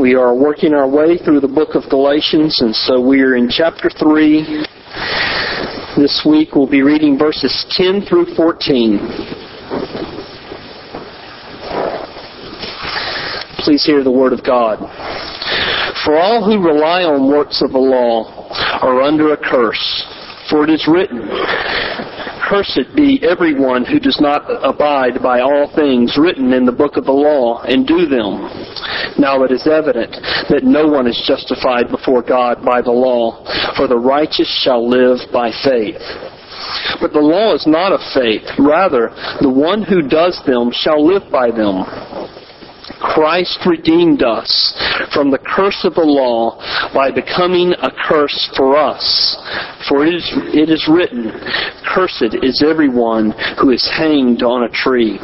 We are working our way through the book of Galatians, and so we are in chapter 3. This week we'll be reading verses 10 through 14. Please hear the word of God. For all who rely on works of the law are under a curse, for it is written, Cursed be everyone who does not abide by all things written in the book of the law and do them. Now it is evident that no one is justified before God by the law, for the righteous shall live by faith. But the law is not of faith. Rather, the one who does them shall live by them. Christ redeemed us from the curse of the law by becoming a curse for us. For it is, it is written, Cursed is everyone who is hanged on a tree.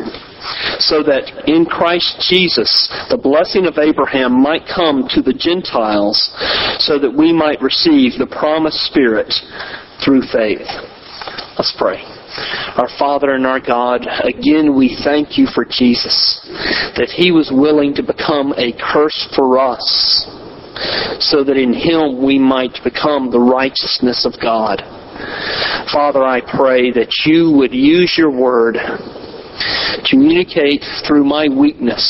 So that in Christ Jesus the blessing of Abraham might come to the Gentiles, so that we might receive the promised Spirit through faith. Let's pray. Our Father and our God, again we thank you for Jesus, that He was willing to become a curse for us, so that in Him we might become the righteousness of God. Father, I pray that you would use your word, to communicate through my weakness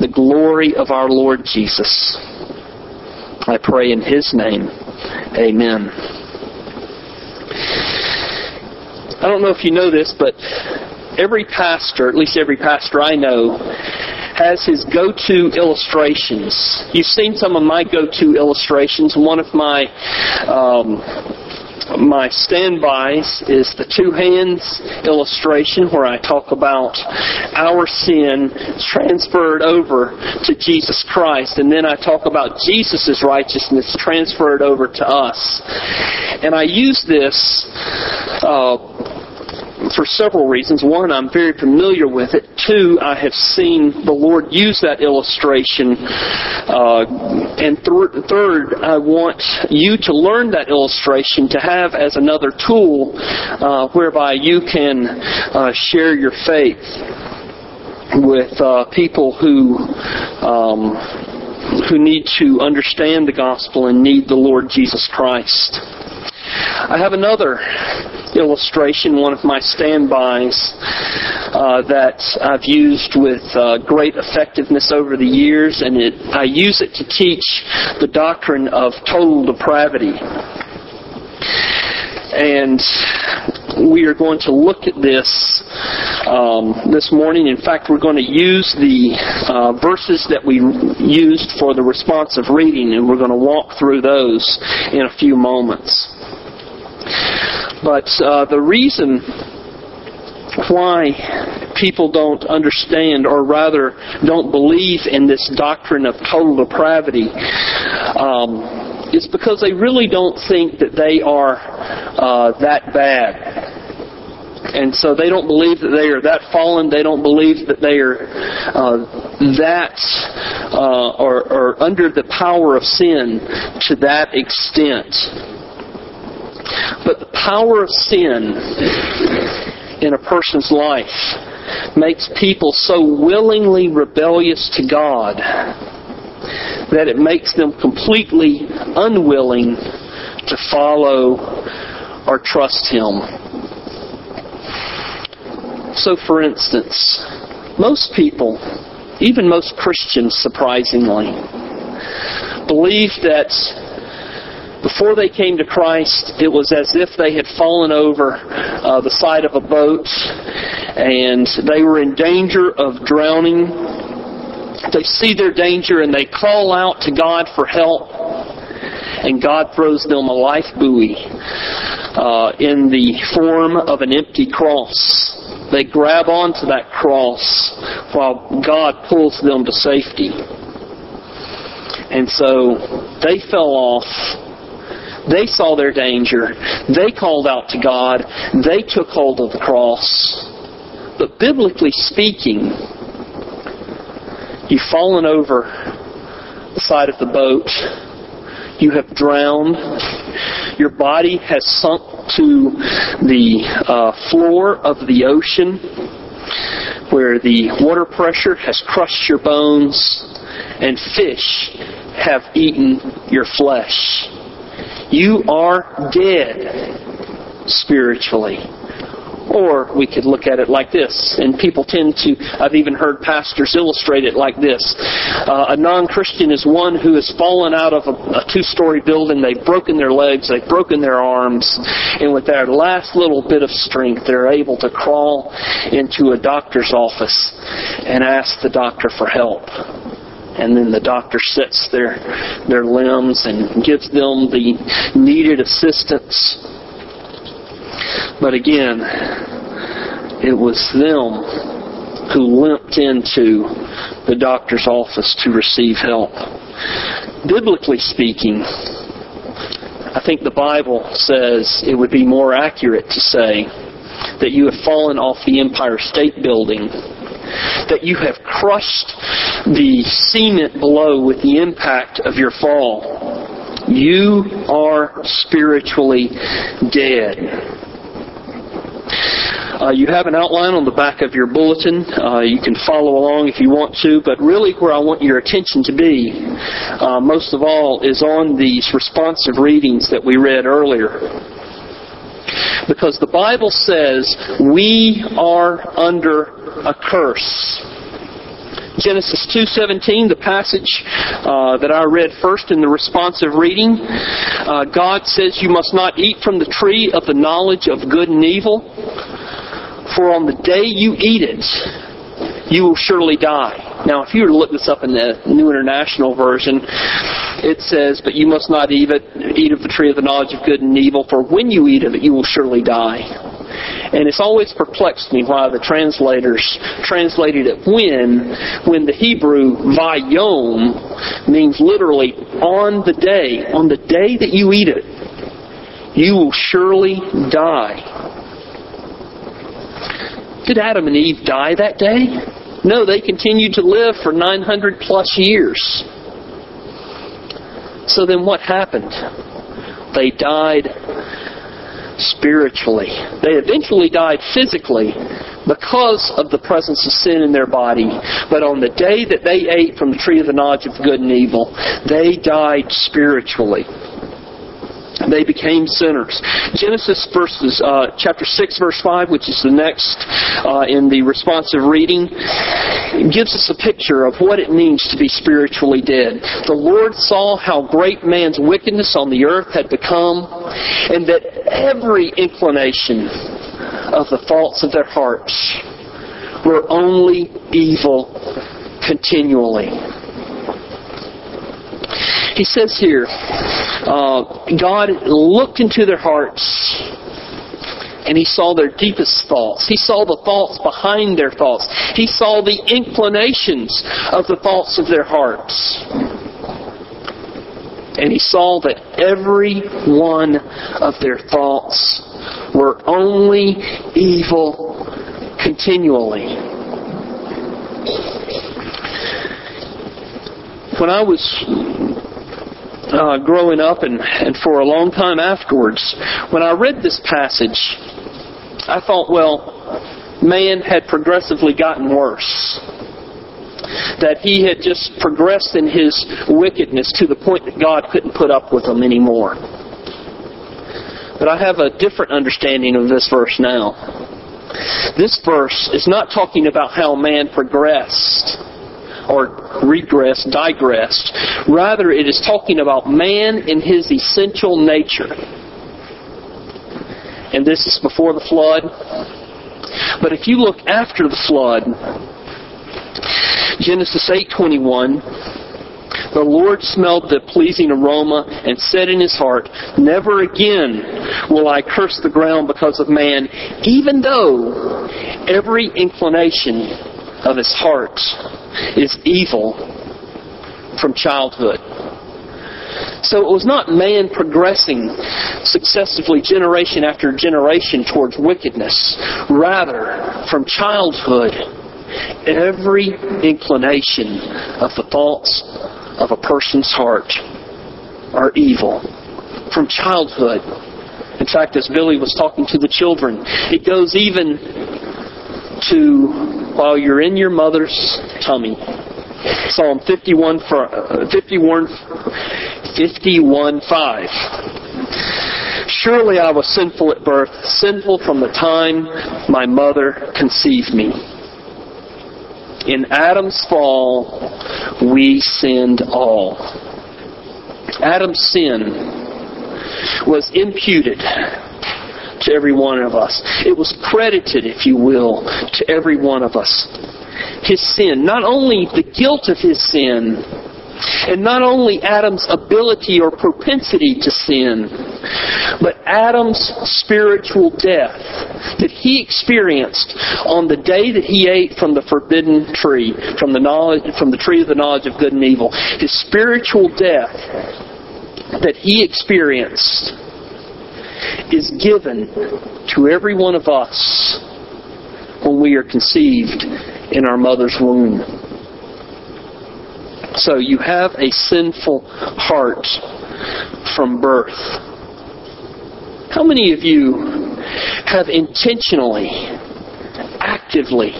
the glory of our Lord Jesus. I pray in His name. Amen. I don't know if you know this, but every pastor, at least every pastor I know, has his go-to illustrations. You've seen some of my go-to illustrations. One of my um, my standbys is the two hands illustration where I talk about our sin transferred over to Jesus Christ, and then I talk about Jesus' righteousness transferred over to us. And I use this uh, for several reasons. One, I'm very familiar with it. Two, I have seen the Lord use that illustration. Uh, and th- third, I want you to learn that illustration to have as another tool uh, whereby you can uh, share your faith with uh, people who. Um, who need to understand the gospel and need the Lord Jesus Christ. I have another illustration, one of my standbys uh, that I've used with uh, great effectiveness over the years, and it, I use it to teach the doctrine of total depravity. And we are going to look at this um, this morning. In fact, we're going to use the uh, verses that we used for the responsive reading, and we're going to walk through those in a few moments. But uh, the reason why people don't understand, or rather don't believe in this doctrine of total depravity, um, is because they really don't think that they are uh, that bad. And so they don't believe that they are that fallen. They don't believe that they are uh, that uh, or, or under the power of sin to that extent. But the power of sin in a person's life makes people so willingly rebellious to God that it makes them completely unwilling to follow or trust Him. So, for instance, most people, even most Christians surprisingly, believe that before they came to Christ, it was as if they had fallen over uh, the side of a boat and they were in danger of drowning. They see their danger and they call out to God for help, and God throws them a life buoy uh, in the form of an empty cross. They grab onto that cross while God pulls them to safety. And so they fell off they saw their danger. They called out to God. They took hold of the cross. But biblically speaking, you've fallen over the side of the boat. You have drowned. Your body has sunk to the uh, floor of the ocean where the water pressure has crushed your bones and fish have eaten your flesh. You are dead spiritually. Or we could look at it like this, and people tend to, I've even heard pastors illustrate it like this. Uh, a non-Christian is one who has fallen out of a, a two-story building, they've broken their legs, they've broken their arms, and with their last little bit of strength, they're able to crawl into a doctor's office and ask the doctor for help and then the doctor sets their their limbs and gives them the needed assistance but again, it was them who limped into the doctor's office to receive help. Biblically speaking, I think the Bible says it would be more accurate to say that you have fallen off the Empire State Building, that you have crushed the cement below with the impact of your fall. You are spiritually dead. Uh, you have an outline on the back of your bulletin. Uh, you can follow along if you want to, but really where I want your attention to be, uh, most of all, is on these responsive readings that we read earlier. Because the Bible says we are under a curse. Genesis 2:17, the passage uh, that I read first in the responsive reading, uh, God says, "You must not eat from the tree of the knowledge of good and evil, for on the day you eat it, you will surely die." Now, if you were to look this up in the New International Version, it says, "But you must not eat, it, eat of the tree of the knowledge of good and evil, for when you eat of it, you will surely die." And it's always perplexed me why the translators translated it when, when the Hebrew vayom means literally on the day, on the day that you eat it, you will surely die. Did Adam and Eve die that day? No, they continued to live for 900 plus years. So then what happened? They died spiritually. They eventually died physically because of the presence of sin in their body. But on the day that they ate from the tree of the knowledge of good and evil, they died spiritually. They became sinners. Genesis verses, uh, chapter 6 verse 5, which is the next uh, in the responsive reading, gives us a picture of what it means to be spiritually dead. The Lord saw how great man's wickedness on the earth had become, and that every inclination of the thoughts of their hearts were only evil continually. He says here, uh, God looked into their hearts and he saw their deepest thoughts. He saw the thoughts behind their thoughts. He saw the inclinations of the thoughts of their hearts. And he saw that every one of their thoughts were only evil continually. When I was uh, growing up and, and for a long time afterwards, when I read this passage, I thought, well, man had progressively gotten worse. That he had just progressed in his wickedness to the point that God couldn't put up with him anymore. But I have a different understanding of this verse now. This verse is not talking about how man progressed or regressed, digressed. Rather, it is talking about man in his essential nature. And this is before the flood. But if you look after the flood, Genesis 8:21, the Lord smelled the pleasing aroma and said in his heart, Never again will I curse the ground because of man, even though every inclination of his heart is evil from childhood. So it was not man progressing successively generation after generation towards wickedness. Rather, from childhood, every inclination of the thoughts of a person's heart are evil. From childhood. In fact, as Billy was talking to the children, it goes even to while you're in your mother's tummy. Psalm 51, uh, 51, 51 5. Surely I was sinful at birth, sinful from the time my mother conceived me. In Adam's fall, we sinned all. Adam's sin was imputed to every one of us. It was credited, if you will, to every one of us. His sin, not only the guilt of his sin, and not only Adam's ability or propensity to sin, but Adam's spiritual death that he experienced on the day that he ate from the forbidden tree, from the knowledge, from the tree of the knowledge of good and evil. His spiritual death that he experienced is given to every one of us when we are conceived in our mother's womb. So you have a sinful heart from birth. How many of you have intentionally, actively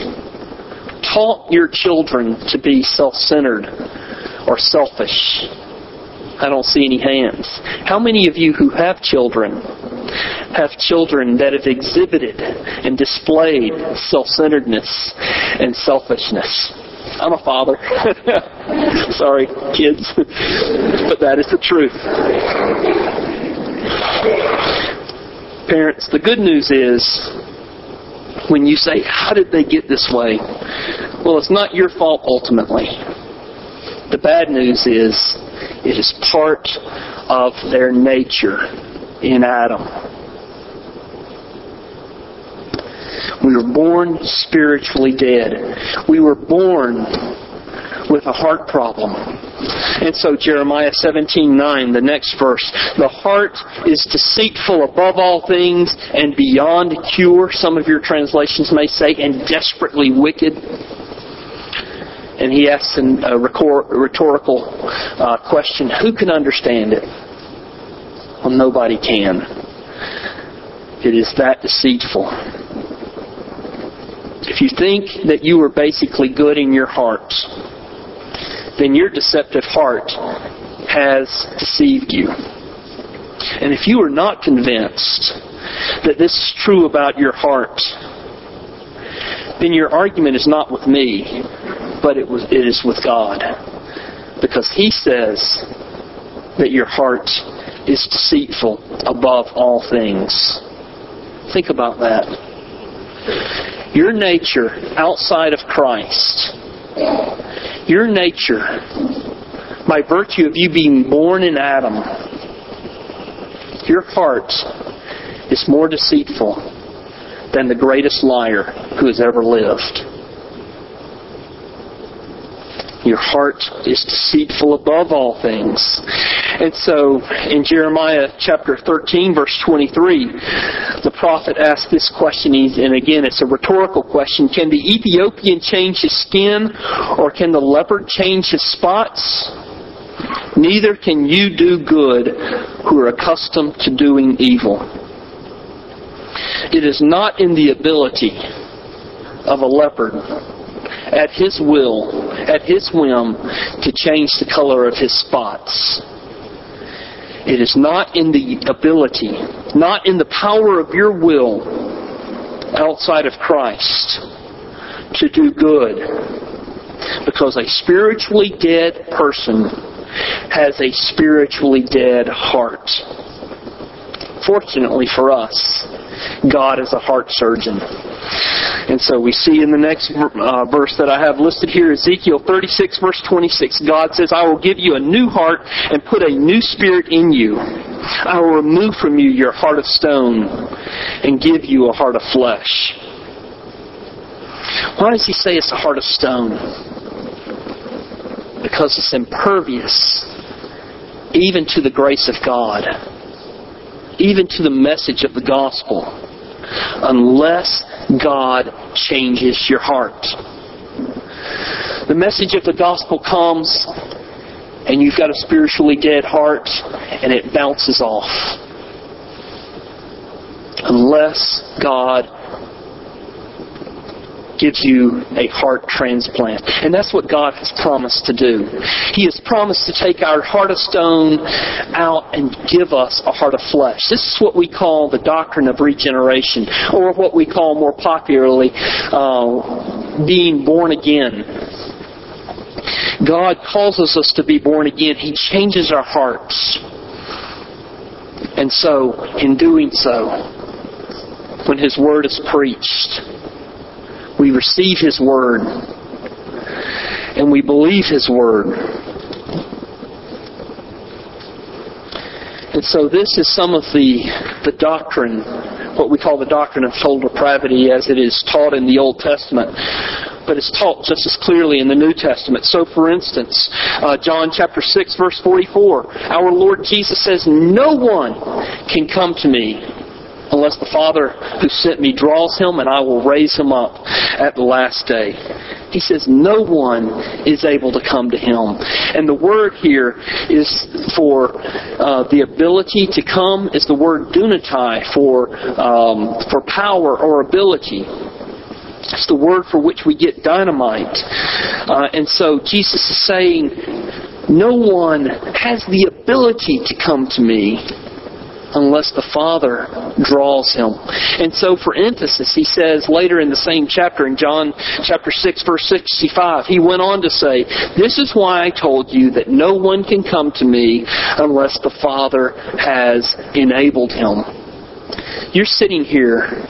taught your children to be self-centered or selfish? I don't see any hands. How many of you who have children have children that have exhibited and displayed self-centeredness and selfishness? I'm a father. Sorry, kids. but that is the truth. Parents, the good news is when you say, How did they get this way? Well, it's not your fault ultimately. The bad news is it is part of their nature in Adam. We were born spiritually dead. We were born with a heart problem. And so Jeremiah 17:9, the next verse, the heart is deceitful above all things and beyond cure, some of your translations may say, and desperately wicked. And he asks a rhetorical uh, question, who can understand it? Well, nobody can. It is that deceitful. If you think that you are basically good in your heart, then your deceptive heart has deceived you. And if you are not convinced that this is true about your heart, then your argument is not with me, but it, was, it is with God. Because He says that your heart is deceitful above all things. Think about that your nature outside of Christ, your nature, by virtue of you being born in Adam, your heart is more deceitful than the greatest liar who has ever lived. Your heart is deceitful above all things. And so in Jeremiah chapter 13 verse 23, the prophet asks this question, and again it's a rhetorical question, can the Ethiopian change his skin or can the leopard change his spots? Neither can you do good who are accustomed to doing evil. It is not in the ability of a leopard at his will, at his whim, to change the color of his spots. It is not in the ability, not in the power of your will outside of Christ to do good. Because a spiritually dead person has a spiritually dead heart. Fortunately for us, God is a heart surgeon. And so we see in the next uh, verse that I have listed here, Ezekiel 36, verse 26, God says, I will give you a new heart and put a new spirit in you. I will remove from you your heart of stone and give you a heart of flesh. Why does he say it's a heart of stone? Because it's impervious even to the grace of God, even to the message of the gospel, unless God changes your heart. The message of the gospel comes and you've got a spiritually dead heart and it bounces off. Unless God gives you a heart transplant. And that's what God has promised to do. He has promised to take our heart of stone out and give us a heart of flesh. This is what we call the doctrine of regeneration, or what we call more popularly uh, being born again. God causes us to be born again. He changes our hearts. And so, in doing so, when His Word is preached, we receive His Word and we believe His Word. And so this is some of the, the doctrine, what we call the doctrine of total depravity as it is taught in the Old Testament but it's taught just as clearly in the New Testament. So, for instance, uh, John chapter 6, verse 44, our Lord Jesus says, No one can come to me unless the Father who sent me draws him, and I will raise him up at the last day. He says, No one is able to come to him. And the word here is for uh, the ability to come, is the word dunatai for, um, for power or ability. It's the word for which we get dynamite. Uh, and so Jesus is saying, no one has the ability to come to me unless the Father draws him. And so for emphasis, he says later in the same chapter, in John chapter 6, verse 65, he went on to say, This is why I told you that no one can come to me unless the Father has enabled him. You're sitting here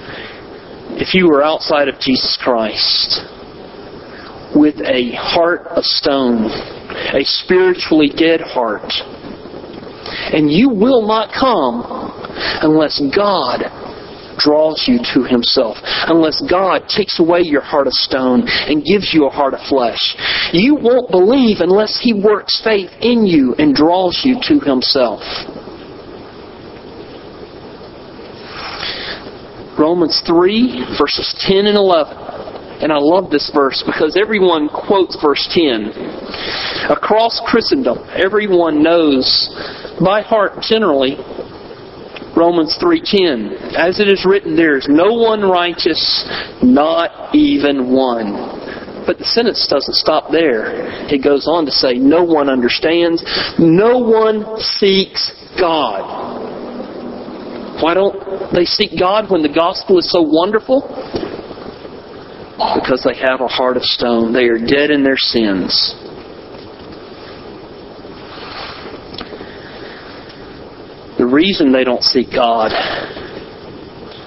if you were outside of Jesus Christ with a heart of stone, a spiritually dead heart, and you will not come unless God draws you to Himself, unless God takes away your heart of stone and gives you a heart of flesh. You won't believe unless He works faith in you and draws you to Himself. Romans 3, verses 10 and 11. And I love this verse because everyone quotes verse 10. Across Christendom, everyone knows by heart generally Romans 3:10. As it is written, there is no one righteous, not even one. But the sentence doesn't stop there. It goes on to say, no one understands, no one seeks God. Why don't they seek God when the gospel is so wonderful? Because they have a heart of stone. They are dead in their sins. The reason they don't seek God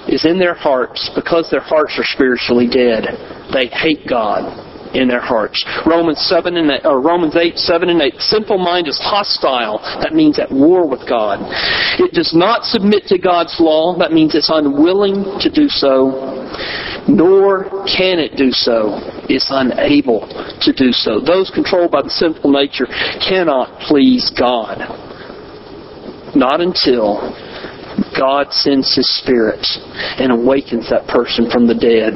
is in their hearts, because their hearts are spiritually dead. They hate God in their hearts. Romans seven and eight, or Romans eight, seven and eight. Simple mind is hostile. That means at war with God. It does not submit to God's law. That means it's unwilling to do so. Nor can it do so. It's unable to do so. Those controlled by the sinful nature cannot please God. Not until God sends His Spirit and awakens that person from the dead.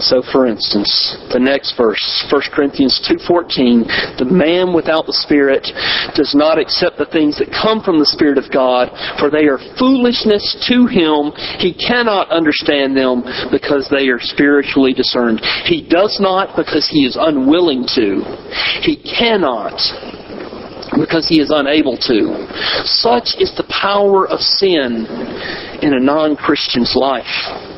And so, for instance, the next verse, 1 Corinthians 2.14, the man without the Spirit does not accept the things that come from the Spirit of God, for they are foolishness to him. He cannot understand them because they are spiritually discerned. He does not because he is unwilling to. He cannot because he is unable to. Such is the power of sin in a non-Christian's life.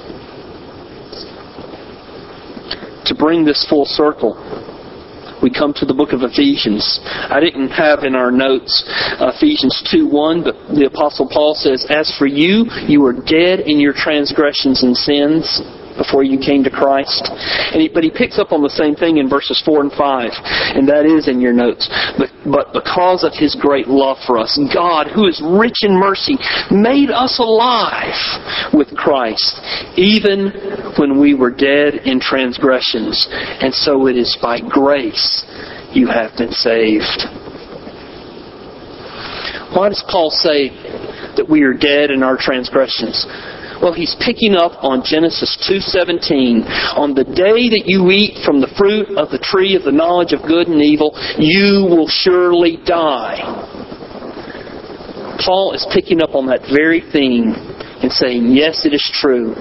To bring this full circle, we come to the book of Ephesians. I didn't have in our notes uh, Ephesians 2 1, but the Apostle Paul says, As for you, you were dead in your transgressions and sins before you came to Christ. He, but he picks up on the same thing in verses 4 and 5, and that is in your notes. But, but because of his great love for us, God, who is rich in mercy, made us alive with Christ, even when we were dead in transgressions. And so it is by grace you have been saved. Why does Paul say that we are dead in our transgressions? Well, he's picking up on Genesis 2:17. On the day that you eat from the fruit of the tree of the knowledge of good and evil, you will surely die. Paul is picking up on that very theme and saying, Yes, it is true.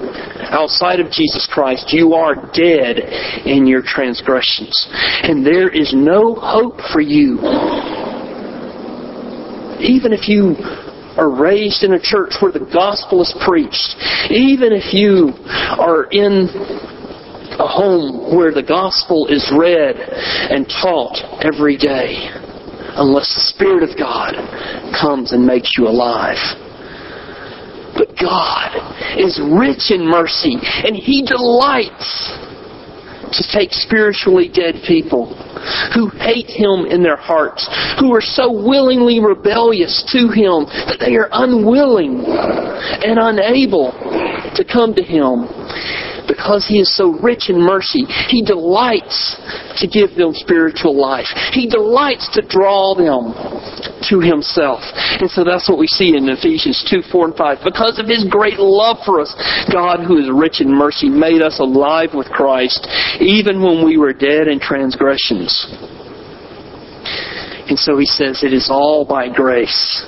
Outside of Jesus Christ, you are dead in your transgressions. And there is no hope for you. Even if you are raised in a church where the gospel is preached, even if you are in a home where the gospel is read and taught every day, unless the Spirit of God comes and makes you alive. But God is rich in mercy, and He delights to take spiritually dead people who hate Him in their hearts, who are so willingly rebellious to Him that they are unwilling and unable to come to Him. Because He is so rich in mercy, He delights to give them spiritual life. He delights to draw them to himself. And so that's what we see in Ephesians 2, 4, and 5. Because of his great love for us, God, who is rich in mercy, made us alive with Christ, even when we were dead in transgressions. And so he says, It is all by grace.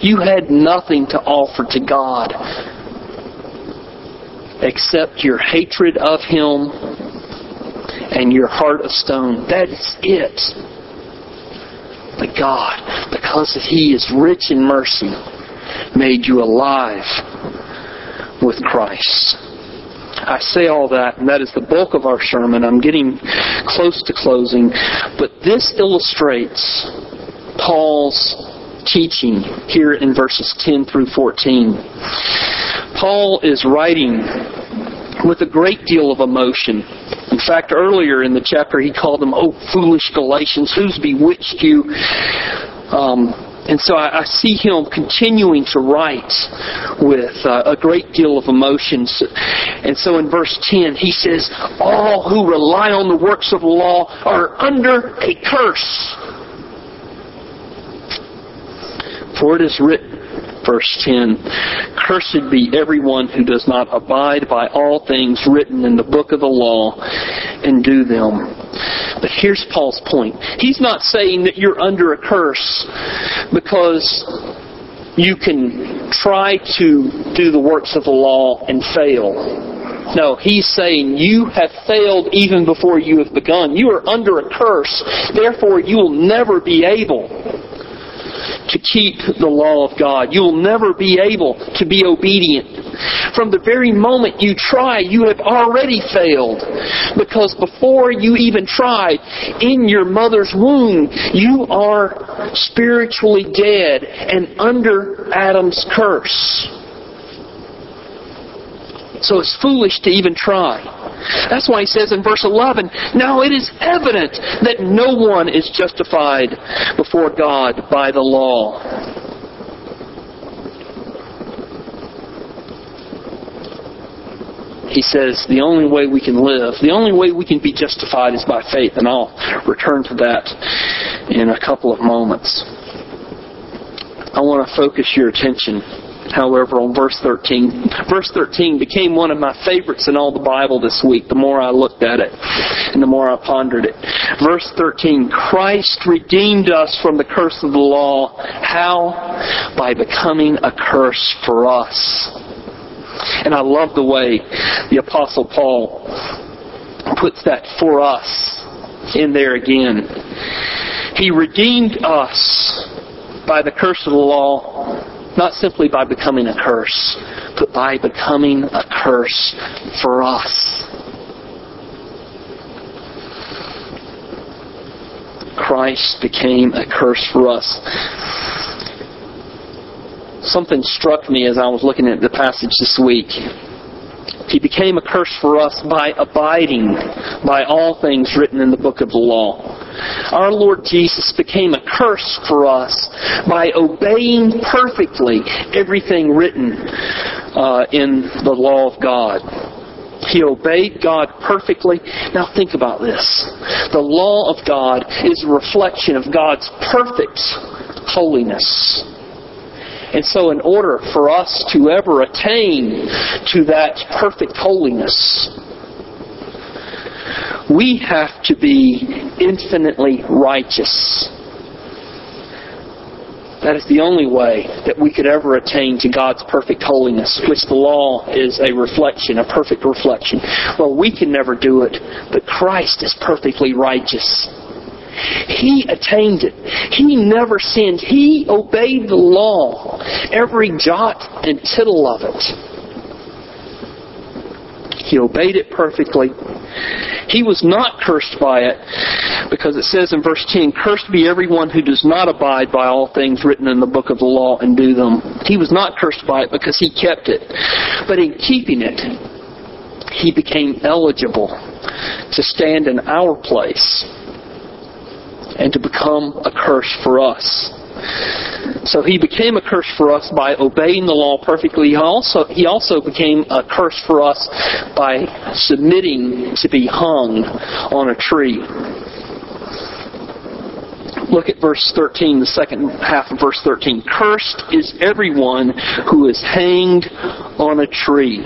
You had nothing to offer to God except your hatred of him and your heart of stone. That is it. But God, because He is rich in mercy, made you alive with Christ. I say all that, and that is the bulk of our sermon. I'm getting close to closing. But this illustrates Paul's teaching here in verses 10 through 14. Paul is writing with a great deal of emotion. In fact, earlier in the chapter, he called them, Oh, foolish Galatians, who's bewitched you? Um, and so I, I, see him continuing to write with uh, a great deal of emotions. And so in verse 10, he says, All who rely on the works of the law are under a curse. For it is written, verse 10 Cursed be everyone who does not abide by all things written in the book of the law and do them. But here's Paul's point. He's not saying that you're under a curse because you can try to do the works of the law and fail. No, he's saying you have failed even before you have begun. You are under a curse. Therefore, you will never be able to keep the law of God. You will never be able to be obedient. From the very moment you try, you have already failed. Because before you even tried, in your mother's womb, you are spiritually dead and under Adam's curse. So it's foolish to even try. That's why he says in verse 11, Now it is evident that no one is justified before God by the law. He says the only way we can live, the only way we can be justified is by faith, and I'll return to that in a couple of moments. I want to focus your attention however, on verse 13. Verse 13 became one of my favorites in all the Bible this week, the more I looked at it and the more I pondered it. Verse 13, Christ redeemed us from the curse of the law. How? By becoming a curse for us. And I love the way the Apostle Paul puts that for us in there again. He redeemed us by the curse of the law not simply by becoming a curse, but by becoming a curse for us. Christ became a curse for us. Something struck me as I was looking at the passage this week. He became a curse for us by abiding by all things written in the book of the law. Our Lord Jesus became a curse for us by obeying perfectly everything written uh, in the law of God. He obeyed God perfectly. Now think about this. The law of God is a reflection of God's perfect holiness. And so, in order for us to ever attain to that perfect holiness, we have to be infinitely righteous. That is the only way that we could ever attain to God's perfect holiness, which the law is a reflection, a perfect reflection. Well, we can never do it, but Christ is perfectly righteous. He attained it. He never sinned. He obeyed the law, every jot and tittle of it. He obeyed it perfectly. He was not cursed by it because it says in verse 10, Cursed be everyone who does not abide by all things written in the book of the law and do them. He was not cursed by it because he kept it. But in keeping it, he became eligible to stand in our place and to become a curse for us. So he became a curse for us by obeying the law perfectly. He also, he also became a curse for us by submitting to be hung on a tree. Look at verse 13, the second half of verse 13. Cursed is everyone who is hanged on a tree.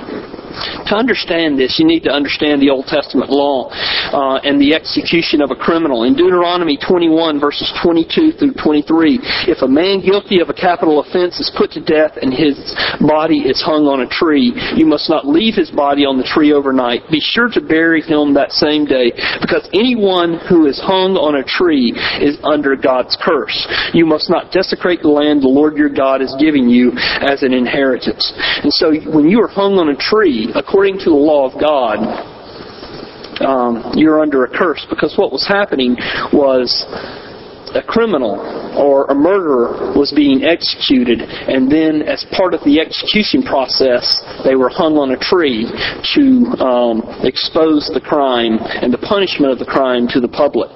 To understand this, you need to understand the Old Testament law uh, and the execution of a criminal. In Deuteronomy 21, verses 22 through 23, if a man guilty of a capital offense is put to death and his body is hung on a tree, you must not leave his body on the tree overnight. Be sure to bury him that same day, because anyone who is hung on a tree is under God's curse. You must not desecrate the land the Lord your God is giving you as an inheritance. And so when you are hung on a tree, according to the law of God, um, you're under a curse because what was happening was a criminal or a murderer was being executed, and then as part of the execution process, they were hung on a tree to um, expose the crime and the punishment of the crime to the public.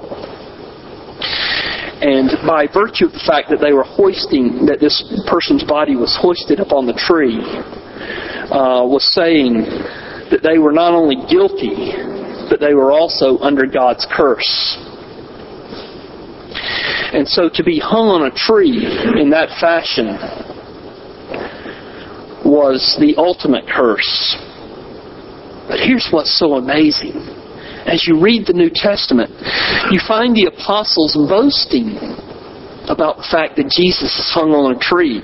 And by virtue of the fact that they were hoisting, that this person's body was hoisted up on the tree, uh, was saying that they were not only guilty, but they were also under God's curse. And so to be hung on a tree in that fashion was the ultimate curse. But here's what's so amazing. As you read the New Testament, you find the apostles boasting about the fact that Jesus is hung on a tree.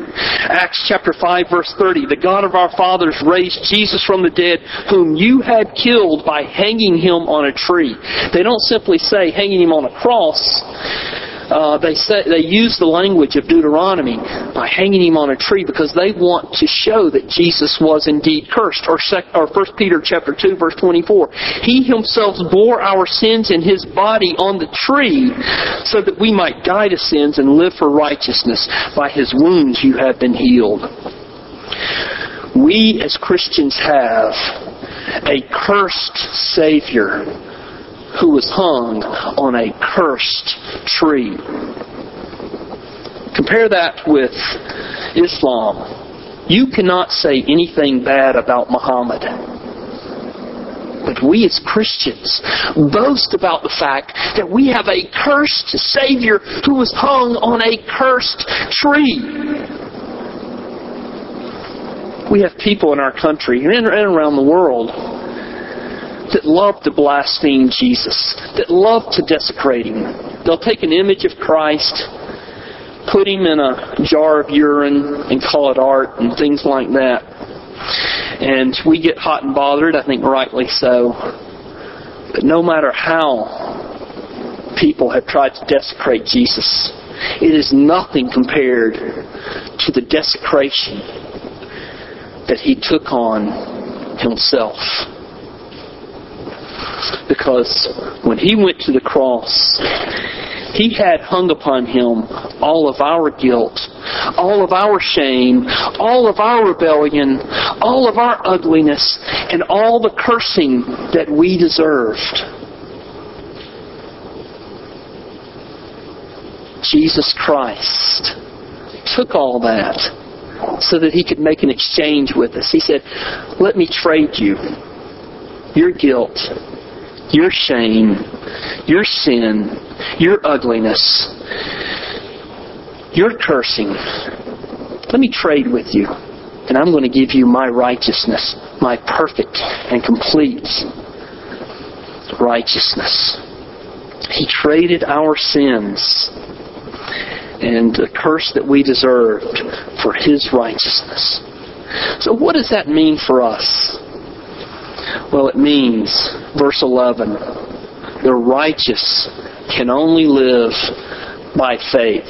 Acts chapter 5 verse 30, the God of our fathers raised Jesus from the dead, whom you had killed by hanging him on a tree. They don't simply say hanging him on a cross uh, they say they use the language of Deuteronomy by hanging him on a tree because they want to show that Jesus was indeed cursed. Or, sec, or 1 Peter chapter 2 verse 24. He himself bore our sins in his body on the tree so that we might die to sins and live for righteousness. By his wounds you have been healed. We as Christians have a cursed Savior who was hung on a cursed tree. Compare that with Islam. You cannot say anything bad about Muhammad. But we as Christians boast about the fact that we have a cursed Savior who was hung on a cursed tree. We have people in our country and around the world that love to blaspheme Jesus, that love to desecrate him. They'll take an image of Christ, put him in a jar of urine, and call it art and things like that. And we get hot and bothered, I think rightly so. But no matter how people have tried to desecrate Jesus, it is nothing compared to the desecration that he took on himself. Because when he went to the cross, he had hung upon him all of our guilt, all of our shame, all of our rebellion, all of our ugliness, and all the cursing that we deserved. Jesus Christ took all that so that he could make an exchange with us. He said, Let me trade you your guilt, your shame, your sin, your ugliness, your cursing. Let me trade with you, and I'm going to give you my righteousness, my perfect and complete righteousness. He traded our sins and the curse that we deserved for His righteousness. So what does that mean for us? Well, it means, verse 11, the righteous can only live by faith.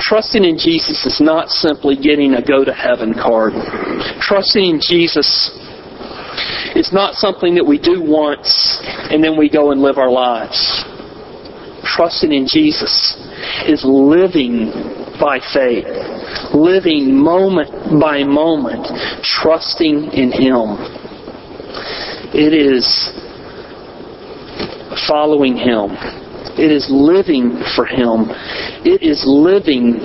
Trusting in Jesus is not simply getting a go to heaven card. Trusting in Jesus is not something that we do once and then we go and live our lives. Trusting in Jesus is living by faith, living moment by moment, trusting in Him. It is following Him. It is living for Him. It is living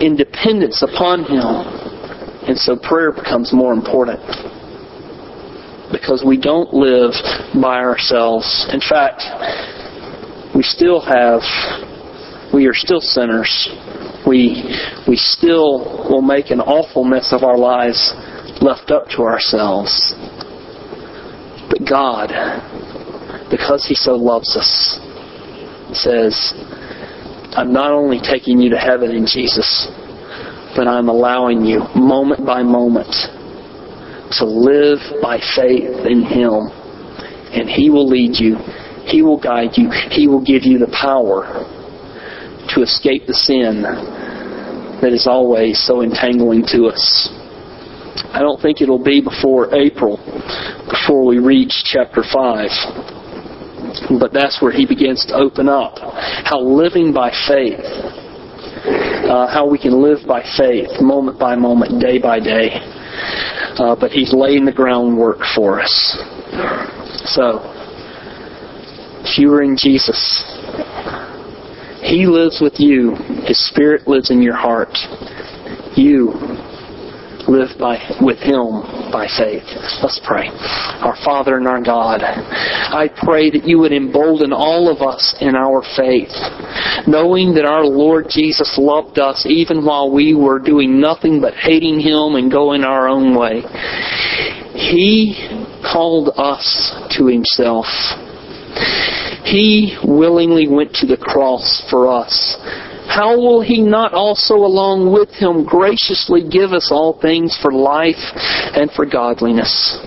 in dependence upon Him. And so prayer becomes more important. Because we don't live by ourselves. In fact, we still have, we are still sinners. We, we still will make an awful mess of our lives left up to ourselves. But God, because He so loves us, says, I'm not only taking you to heaven in Jesus, but I'm allowing you, moment by moment, to live by faith in Him. And He will lead you. He will guide you. He will give you the power to escape the sin that is always so entangling to us. I don't think it'll be before April before we reach chapter 5. But that's where he begins to open up how living by faith, uh, how we can live by faith, moment by moment, day by day. Uh, but he's laying the groundwork for us. So, if you are in Jesus, He lives with you. His Spirit lives in your heart. You live by with Him by faith. Let's pray. Our Father and our God, I pray that you would embolden all of us in our faith, knowing that our Lord Jesus loved us even while we were doing nothing but hating Him and going our own way. He called us to Himself. He willingly went to the cross for us how will He not also along with Him graciously give us all things for life and for godliness?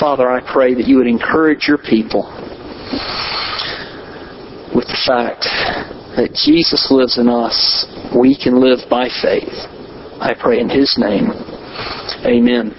Father, I pray that you would encourage your people with the fact that Jesus lives in us. We can live by faith. I pray in His name. Amen.